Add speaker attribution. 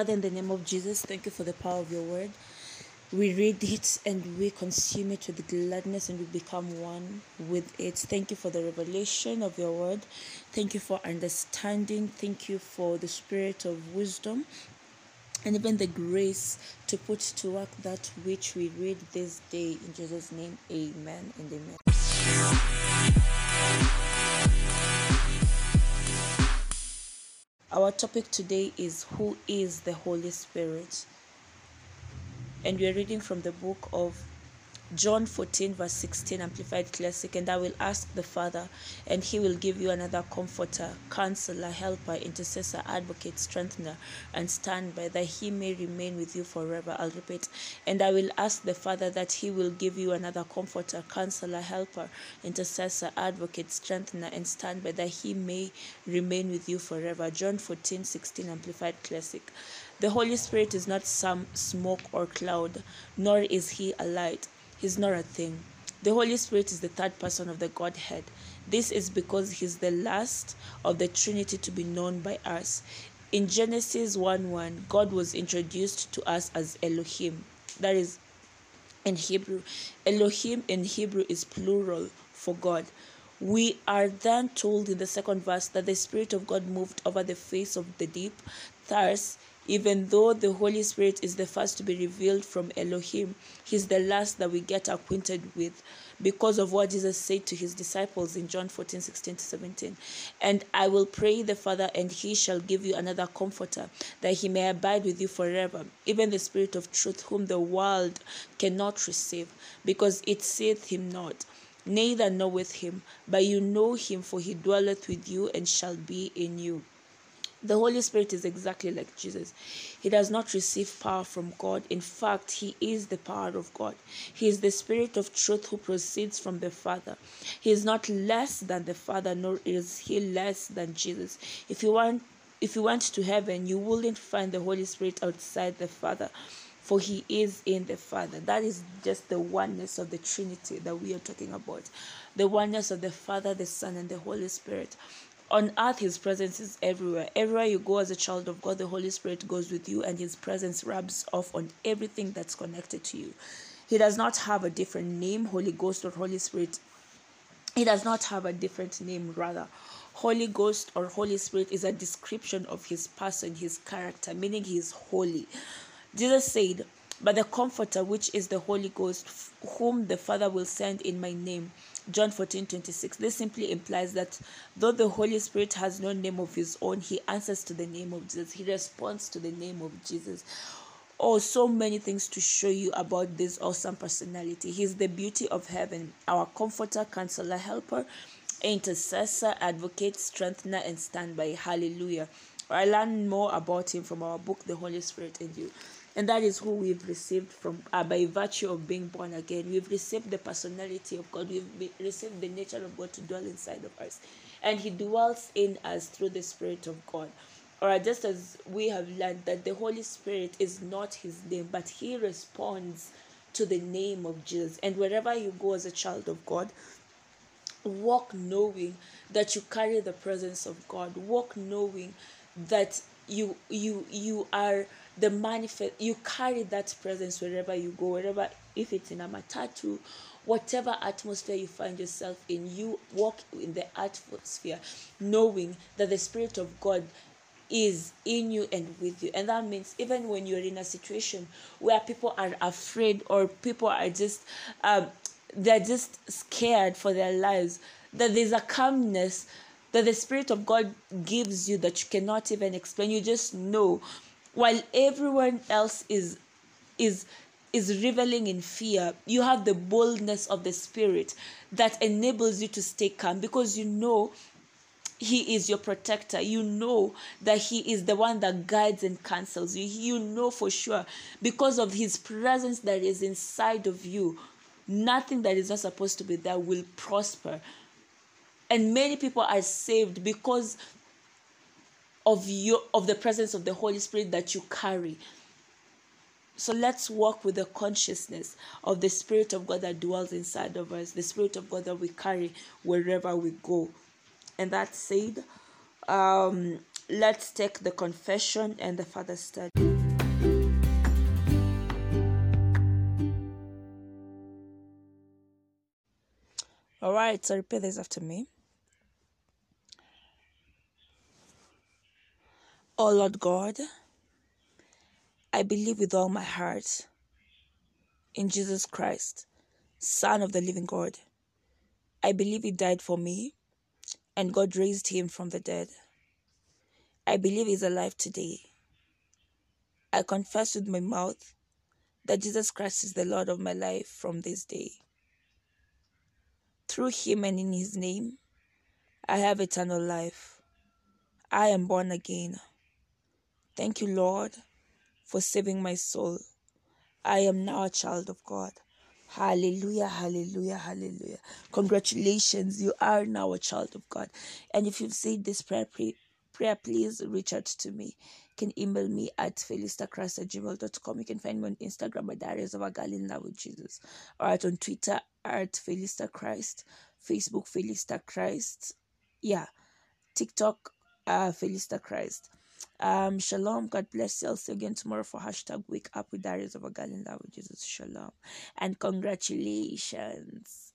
Speaker 1: Father, in the name of Jesus, thank you for the power of your word. We read it and we consume it with gladness and we become one with it. Thank you for the revelation of your word. Thank you for understanding. Thank you for the spirit of wisdom and even the grace to put to work that which we read this day. In Jesus' name, amen and amen. Our topic today is Who is the Holy Spirit? And we are reading from the book of John 14, verse 16, Amplified Classic. And I will ask the Father, and he will give you another comforter, counselor, helper, intercessor, advocate, strengthener, and standby, that he may remain with you forever. I'll repeat. And I will ask the Father that he will give you another comforter, counselor, helper, intercessor, advocate, strengthener, and standby, that he may remain with you forever. John 14, 16, Amplified Classic. The Holy Spirit is not some smoke or cloud, nor is he a light. He's not a thing. The Holy Spirit is the third person of the Godhead. This is because he's the last of the Trinity to be known by us. In Genesis 1 1, God was introduced to us as Elohim. That is in Hebrew. Elohim in Hebrew is plural for God. We are then told in the second verse that the Spirit of God moved over the face of the deep. Thus, even though the Holy Spirit is the first to be revealed from Elohim, He's the last that we get acquainted with because of what Jesus said to His disciples in John 14 16 to 17. And I will pray the Father, and He shall give you another comforter, that He may abide with you forever, even the Spirit of truth, whom the world cannot receive, because it seeth Him not neither knoweth him, but you know him, for he dwelleth with you and shall be in you. The Holy Spirit is exactly like Jesus. He does not receive power from God. In fact, He is the power of God. He is the Spirit of truth who proceeds from the Father. He is not less than the Father, nor is He less than Jesus. If you want if you went to heaven, you wouldn't find the Holy Spirit outside the Father, for He is in the Father. That is just the oneness of the Trinity that we are talking about. The oneness of the Father, the Son, and the Holy Spirit on earth his presence is everywhere. Everywhere you go as a child of god the holy spirit goes with you and his presence rubs off on everything that's connected to you. He does not have a different name holy ghost or holy spirit. He does not have a different name rather. Holy ghost or holy spirit is a description of his person his character meaning he is holy. Jesus said but the comforter which is the holy ghost whom the father will send in my name John 14 26. This simply implies that though the Holy Spirit has no name of his own, he answers to the name of Jesus. He responds to the name of Jesus. Oh, so many things to show you about this awesome personality. He's the beauty of heaven, our comforter, counselor, helper, intercessor, advocate, strengthener, and standby. Hallelujah. I learn more about him from our book, The Holy Spirit in You and that is who we've received from uh, by virtue of being born again. We've received the personality of god. We've received the nature of god to dwell inside of us. And he dwells in us through the spirit of god. Or just as we have learned that the holy spirit is not his name but he responds to the name of jesus. And wherever you go as a child of god walk knowing that you carry the presence of god. Walk knowing that you you you are the manifest you carry that presence wherever you go wherever if it's in a matatu whatever atmosphere you find yourself in you walk in the atmosphere knowing that the spirit of god is in you and with you. And that means even when you're in a situation where people are afraid or people are just um, they're just scared for their lives that there's a calmness that the spirit of god gives you that you cannot even explain. You just know while everyone else is is is reveling in fear you have the boldness of the spirit that enables you to stay calm because you know he is your protector. You know that he is the one that guides and counsels you. You know for sure because of his presence that is inside of you nothing that is not supposed to be there will prosper. And many people are saved because of your of the presence of the holy spirit that you carry so let's walk with the consciousness of the spirit of god that dwells inside of us the spirit of god that we carry wherever we go and that said um let's take the confession and the further study. All right, so repeat this after me. Oh Lord God, I believe with all my heart in Jesus Christ, Son of the living God. I believe He died for me and God raised Him from the dead. I believe He's alive today. I confess with my mouth that Jesus Christ is the Lord of my life from this day. Through Him and in His name, I have eternal life. I am born again. Thank you, Lord, for saving my soul. I am now a child of God. Hallelujah, hallelujah, hallelujah. Congratulations, you are now a child of God. And if you've said this prayer, pray, prayer please reach out to me. You can email me at felistachrist at gmail.com. You can find me on Instagram at Diaries of a Girl in Love with Jesus. Or at on Twitter at Felista Christ. Facebook Felista Christ. Yeah. TikTok uh, Felista Christ. Um, shalom. God bless you. I'll see you again tomorrow for hashtag wake up with Diaries of a Girl in Love with Jesus. Shalom. And congratulations.